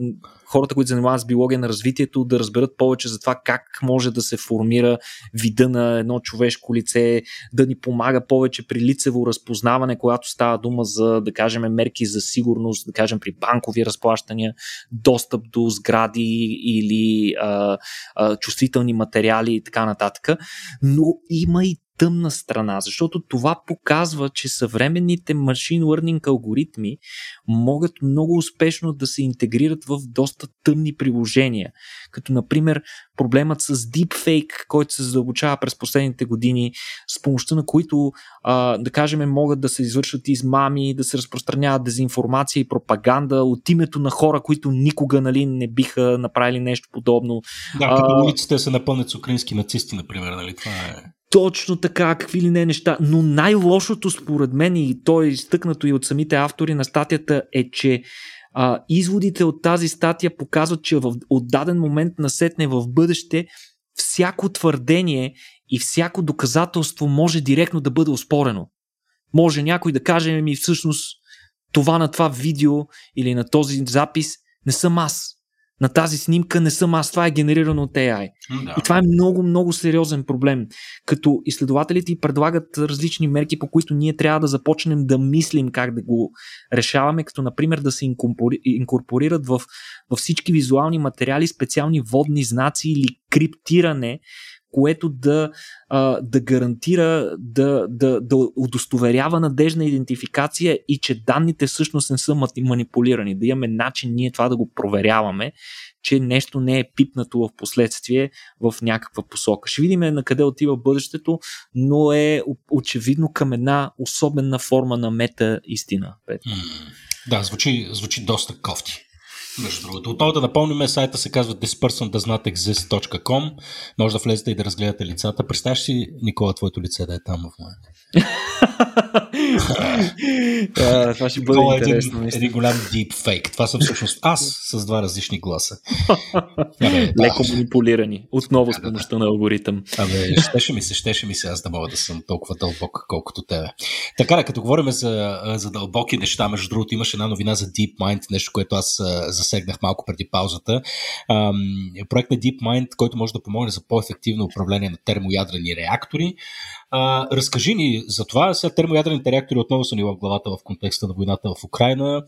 хората, които занимават с биология на развитието, да разберат повече за това как може да се формира вида на едно човешко лице, да ни помага повече при лицево разпознаване, когато става дума за, да кажем, мерки за сигурност, да кажем, при банкови разплащания, достъп до сгради или а, а, чувствителни материали и така нататък. Но има и тъмна страна, защото това показва, че съвременните машин learning алгоритми могат много успешно да се интегрират в доста тъмни приложения, като например проблемът с deepfake, който се задълбочава през последните години, с помощта на които, а, да кажем, могат да се извършват измами, да се разпространяват дезинформация и пропаганда от името на хора, които никога нали, не биха направили нещо подобно. Да, като улиците се напълнят с украински нацисти, например. Нали? Това е точно така, какви ли не неща. Но най-лошото според мен и то е изтъкнато и от самите автори на статията е, че а, изводите от тази статия показват, че в отдаден момент насетне в бъдеще всяко твърдение и всяко доказателство може директно да бъде оспорено. Може някой да каже ми всъщност това на това видео или на този запис не съм аз на тази снимка не съм аз, това е генерирано от AI. Да. И това е много, много сериозен проблем. Като изследователите и предлагат различни мерки, по които ние трябва да започнем да мислим как да го решаваме, като например да се инкорпорират в, във всички визуални материали специални водни знаци или криптиране, което да, а, да гарантира, да, да, да удостоверява надежна идентификация и че данните всъщност не са манипулирани. Да имаме начин ние това да го проверяваме, че нещо не е пипнато в последствие в някаква посока. Ще видим на къде отива бъдещето, но е очевидно към една особена форма на мета истина. Да, звучи, звучи доста кофти. Между другото, отново да напомним, сайта се казва thispersondoesnotexist.com. Може да влезете и да разгледате лицата. Представяш си, Никола, твоето лице да е там в момента. Това ще бъде Това интересно. Е един, един голям deepfake. Това съм всъщност аз с два различни гласа. Абе, Леко манипулирани. Отново с помощта на алгоритъм. Абе, щеше ми се, щеше ми се аз да мога да съм толкова дълбок, колкото тебе. Така да, като говорим за, за дълбоки неща, между другото, имаше една новина за DeepMind, нещо, което аз засегнах малко преди паузата. Проект на DeepMind, който може да помогне за по-ефективно управление на термоядрени реактори. А, разкажи ни за това. Сега термоядрените реактори отново са ни в главата в контекста на войната в Украина.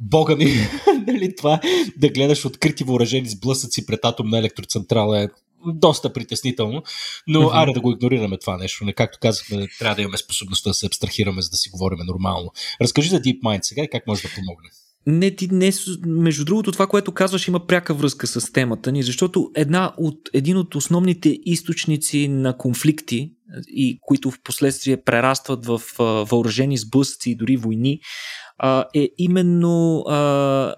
Бога ми, нали това да гледаш открити въоръжени сблъсъци пред атомна електроцентрала е доста притеснително, но mm-hmm. аре да го игнорираме това нещо. Не, както казахме, трябва да имаме способността да се абстрахираме, за да си говорим нормално. Разкажи за DeepMind сега и как може да помогне. Не, ти не, между другото, това, което казваш, има пряка връзка с темата ни, защото една от, един от основните източници на конфликти, и които в последствие прерастват в въоръжени сблъсъци и дори войни, е именно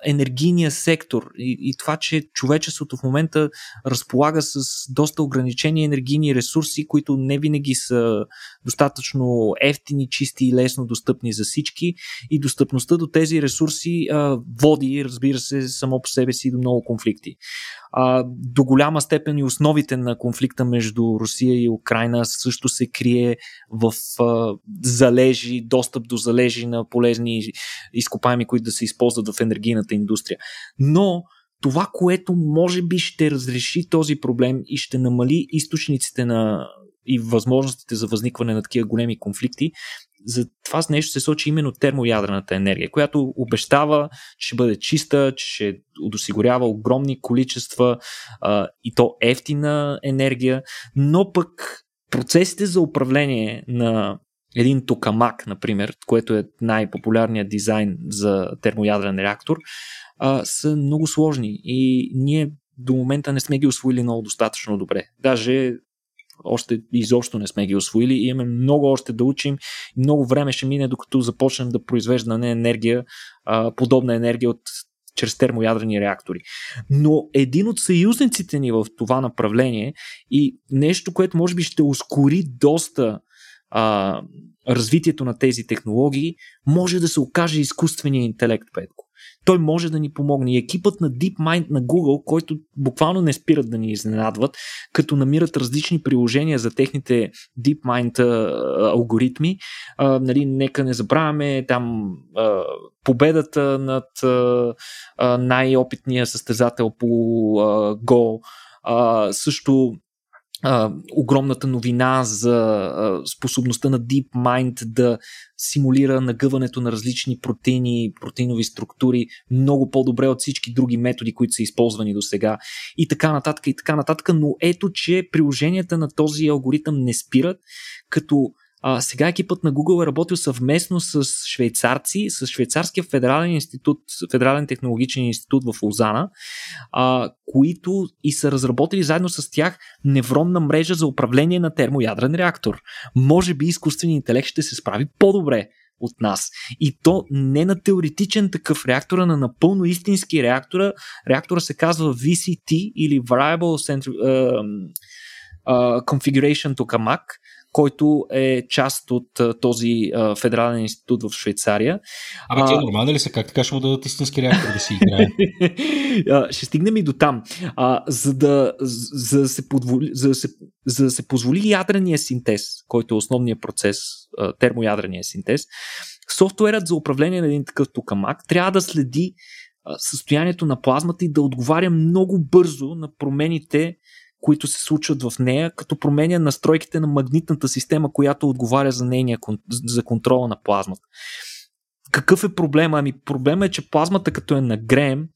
енергийния сектор и, това, че човечеството в момента разполага с доста ограничени енергийни ресурси, които не винаги са достатъчно ефтини, чисти и лесно достъпни за всички. И достъпността до тези ресурси води, разбира се, само по себе си до много конфликти а, до голяма степен и основите на конфликта между Русия и Украина също се крие в а, залежи, достъп до залежи на полезни изкопаеми, които да се използват в енергийната индустрия. Но това, което може би ще разреши този проблем и ще намали източниците на и възможностите за възникване на такива големи конфликти, за това нещо се сочи именно термоядрената енергия, която обещава, че ще бъде чиста, че ще удосигурява огромни количества а, и то ефтина енергия, но пък процесите за управление на един токамак, например, което е най-популярният дизайн за термоядрен реактор, а, са много сложни и ние до момента не сме ги освоили много достатъчно добре. Даже още изобщо не сме ги освоили и имаме много още да учим. Много време ще мине, докато започнем да произвеждаме енергия, а, подобна енергия от чрез термоядрени реактори. Но един от съюзниците ни в това направление и нещо, което може би ще ускори доста а, развитието на тези технологии, може да се окаже изкуствения интелект, Петко той може да ни помогне. И екипът на DeepMind на Google, който буквално не спират да ни изненадват, като намират различни приложения за техните DeepMind алгоритми, а, нали, нека не забравяме там а, победата над а, най-опитния състезател по а, Go, а, също огромната новина за способността на DeepMind да симулира нагъването на различни протеини, протеинови структури много по-добре от всички други методи, които са използвани до сега и така нататък и така нататък, но ето, че приложенията на този алгоритъм не спират, като а, сега екипът на Google е работил съвместно с швейцарци, с швейцарския федерален институт, федерален технологичен институт в Лозана, а, които и са разработили заедно с тях невронна мрежа за управление на термоядрен реактор. Може би изкуственият интелект ще се справи по-добре от нас. И то не на теоретичен такъв реактор, а на напълно истински реактора. Реактора се казва VCT или Variable Center, uh, uh, Configuration Tokamak който е част от този а, федерален институт в Швейцария. Ама ти е нормално ли са? Как така ще му дадат истински реактор да си играе? ще стигнем и до там. А, за, да, за, да се подволи, за, да се, за да се позволи ядрения синтез, който е основният процес, термоядрения синтез, софтуерът за управление на един такъв токамак трябва да следи състоянието на плазмата и да отговаря много бързо на промените които се случват в нея, като променя настройките на магнитната система, която отговаря за нейния за контрола на плазмата. Какъв е проблема? Ами проблема е, че плазмата като е нагреем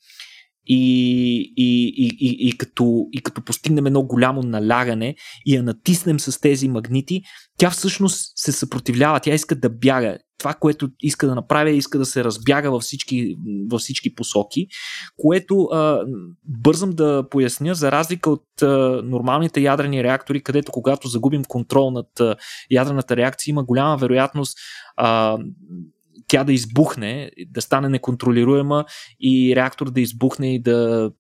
и, и, и, и, и, като, и като постигнем едно голямо налягане и я натиснем с тези магнити, тя всъщност се съпротивлява, тя иска да бяга. Това, което иска да направи, е иска да се разбяга във всички, във всички посоки, което а, бързам да поясня, за разлика от а, нормалните ядрени реактори, където когато загубим контрол над а, ядрената реакция, има голяма вероятност а, тя да избухне, да стане неконтролируема и реактор да избухне и да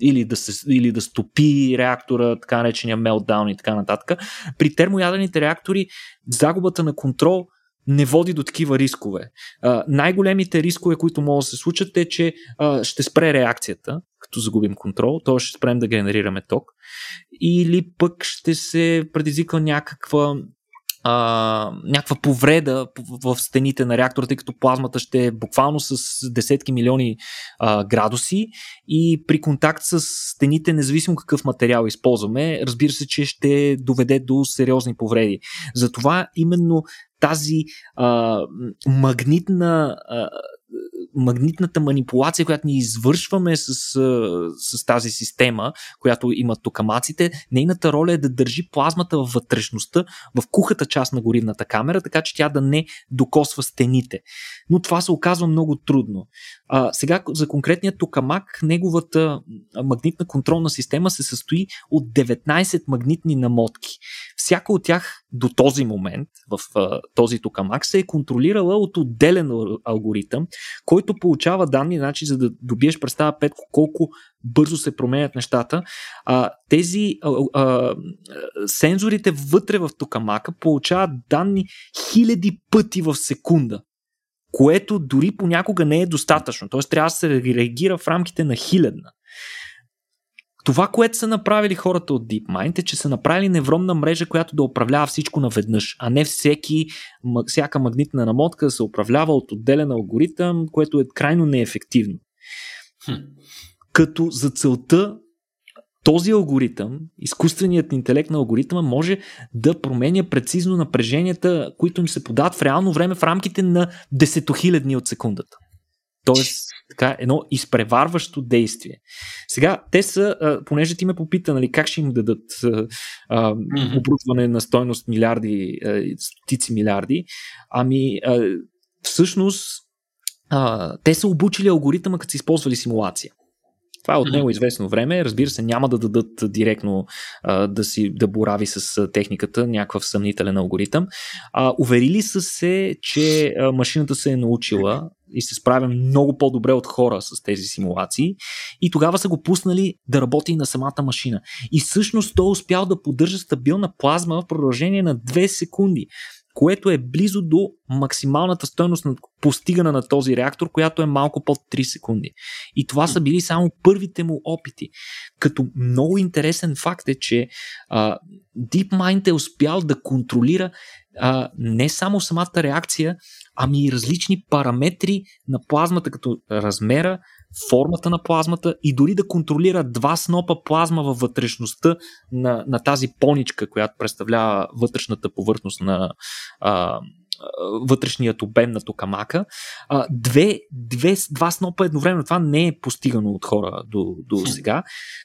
или да, се, или да стопи реактора, така наречения мелтдаун и така нататък. При термоядрените реактори загубата на контрол не води до такива рискове. А, най-големите рискове, които могат да се случат е, че а, ще спре реакцията, като загубим контрол, т.е. ще спрем да генерираме ток, или пък ще се предизвика някаква а, някаква повреда в стените на реактора, тъй като плазмата ще е буквално с десетки милиони а, градуси и при контакт с стените, независимо какъв материал използваме, разбира се, че ще доведе до сериозни повреди. Затова именно тази а, магнитна а, магнитната манипулация, която ни извършваме с, с тази система, която имат токамаците, нейната роля е да държи плазмата във вътрешността, в кухата част на горивната камера, така че тя да не докосва стените. Но това се оказва много трудно. А, сега за конкретния токамак, неговата магнитна контролна система се състои от 19 магнитни намотки. Всяка от тях до този момент в а, този токамак се е контролирала от отделен алгоритъм, който получава данни, значи, за да добиеш представа Петко колко бързо се променят нещата. А, тези а, а, сензорите вътре в токамака получават данни хиляди пъти в секунда което дори понякога не е достатъчно. Т.е. трябва да се реагира в рамките на хилядна. Това, което са направили хората от DeepMind е, че са направили невронна мрежа, която да управлява всичко наведнъж, а не всеки, всяка магнитна намотка да се управлява от отделен алгоритъм, което е крайно неефективно. Хм. Като за целта този алгоритъм, изкуственият интелект на алгоритъма може да променя прецизно напреженията, които им се подават в реално време в рамките на десетохилядни от секундата. Тоест, така, едно изпреварващо действие. Сега, те са, а, понеже ти ме попита, нали, как ще им дадат а, а, оборудване на стойност милиарди, а, стотици милиарди, ами, а, всъщност, а, те са обучили алгоритъма, като са използвали симулация. Това е от него известно време. Разбира се, няма да дадат директно а, да си да борави с техниката, някакъв съмнителен алгоритъм. А, уверили са се, че а, машината се е научила и се справя много по-добре от хора с тези симулации. И тогава са го пуснали да работи на самата машина. И всъщност той е успял да поддържа стабилна плазма в продължение на 2 секунди което е близо до максималната стойност на постигане на този реактор, която е малко под 3 секунди. И това са били само първите му опити. Като много интересен факт е, че а, DeepMind е успял да контролира а, не само самата реакция, ами и различни параметри на плазмата, като размера, формата на плазмата и дори да контролира два снопа плазма във вътрешността на, на тази поничка, която представлява вътрешната повърхност на а, вътрешният обем на токамака. А, две, две, два снопа едновременно. Това не е постигано от хора до, до сега.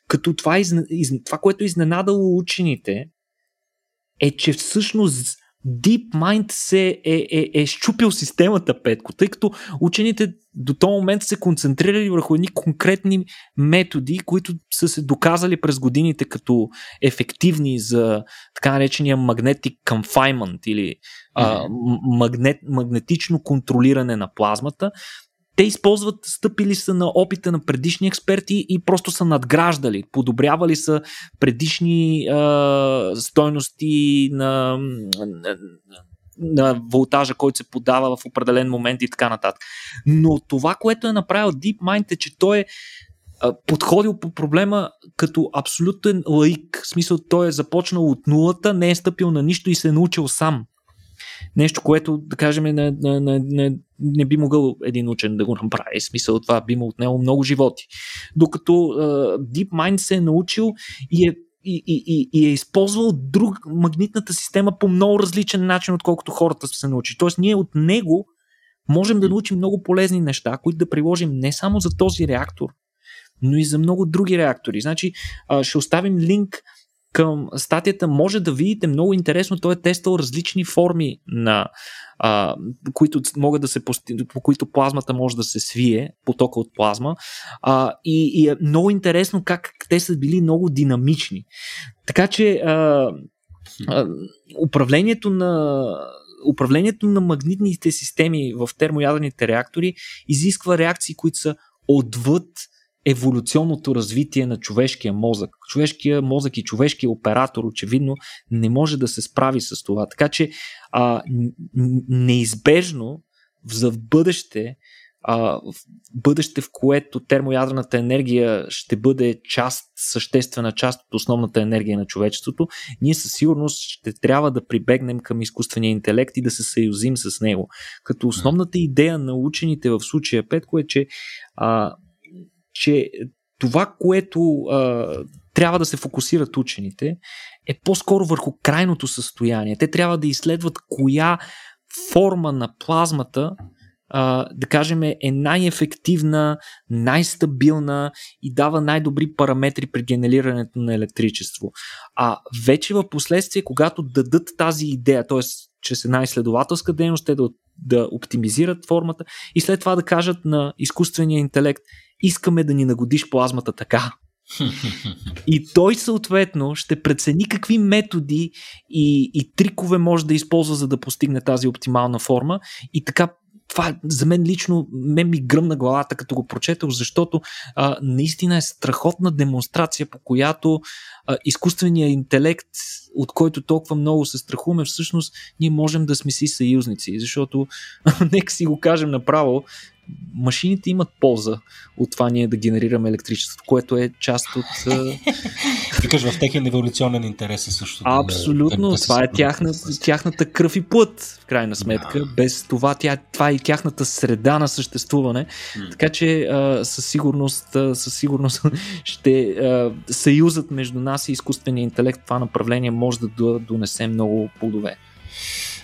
Като това, из, из, това, което е изненадало учените, е, че всъщност DeepMind се е, е, е щупил системата Петко, тъй като учените до този момент се концентрирали върху едни конкретни методи, които са се доказали през годините като ефективни за така наречения magnetic confinement или а, магнет, магнетично контролиране на плазмата те използват, стъпили са на опита на предишни експерти и просто са надграждали, подобрявали са предишни а, стойности на, на, на волтажа, който се подава в определен момент и така нататък. Но това, което е направил DeepMind е, че той е подходил по проблема като абсолютен лаик. В смисъл, той е започнал от нулата, не е стъпил на нищо и се е научил сам. Нещо, което, да кажем, не, не, не, не, не би могъл един учен да го направи. Смисъл, това би му отнело много животи. Докато uh, DeepMind се е научил и е и, и, и, и е използвал друг магнитната система по много различен начин, отколкото хората са се научили. Тоест, ние от него можем да научим много полезни неща, които да приложим не само за този реактор, но и за много други реактори. Значи, ще оставим линк към статията може да видите много интересно, той е тествал различни форми на а, които могат да се по които плазмата може да се свие, потока от плазма. А, и, и е много интересно как те са били много динамични. Така че а, а, управлението на управлението на магнитните системи в термоядрените реактори изисква реакции, които са отвъд еволюционното развитие на човешкия мозък. Човешкия мозък и човешкия оператор очевидно не може да се справи с това. Така че а, неизбежно за в бъдеще а, в бъдеще, в което термоядрената енергия ще бъде част, съществена част от основната енергия на човечеството, ние със сигурност ще трябва да прибегнем към изкуствения интелект и да се съюзим с него. Като основната идея на учените в случая Петко е, че а, че това, което а, трябва да се фокусират учените, е по-скоро върху крайното състояние. Те трябва да изследват коя форма на плазмата, а, да кажем, е най-ефективна, най-стабилна и дава най-добри параметри при генерирането на електричество. А вече в последствие, когато дадат тази идея, т.е. чрез една изследователска дейност, те да, да оптимизират формата и след това да кажат на изкуствения интелект, искаме да ни нагодиш плазмата така. И той съответно ще прецени какви методи и, и трикове може да използва, за да постигне тази оптимална форма. И така това за мен лично мен ми гръмна главата, като го прочетох, защото а, наистина е страхотна демонстрация, по която а, изкуственият интелект, от който толкова много се страхуваме, всъщност ние можем да сме си съюзници, защото нека си го кажем направо, машините имат полза от това ние да генерираме електричество, което е част от... Викаш в техен еволюционен интерес е също. Абсолютно, да, да това е тяхна, тяхната кръв и плът, в крайна сметка. Да. Без това, тя, това е тяхната среда на съществуване. М. Така че а, със сигурност, със сигурност ще а, съюзът между нас и изкуствения интелект това направление може да донесе много плодове.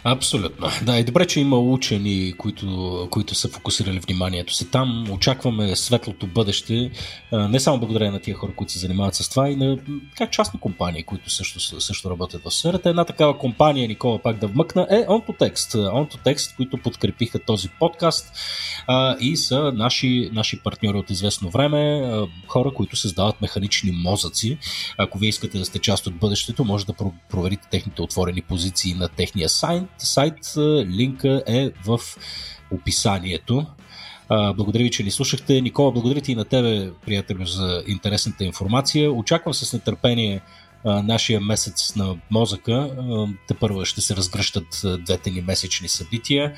Абсолютно. Да, и добре, че има учени, които, които са фокусирали вниманието си там. Очакваме светлото бъдеще, не само благодарение на тия хора, които се занимават с това, и на как частни компании, които също, също работят в сферата. Една такава компания, Никола, пак да вмъкна, е OntoText. OntoText, които подкрепиха този подкаст и са наши, наши партньори от известно време, хора, които създават механични мозъци. Ако вие искате да сте част от бъдещето, може да проверите техните отворени позиции на техния сайт сайт. Линка е в описанието. Благодаря ви, че ни слушахте. Никола, благодаря ти и на тебе, приятелю, за интересната информация. Очаквам с нетърпение нашия месец на мозъка. Те първо ще се разгръщат двете ни месечни събития.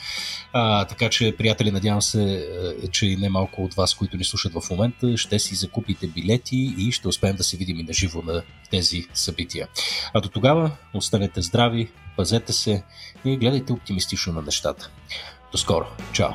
Така че, приятели, надявам се, че и не малко от вас, които ни слушат в момента, ще си закупите билети и ще успеем да се видим и на живо на тези събития. А до тогава, останете здрави, пазете се и гледайте оптимистично на нещата. До скоро! Чао!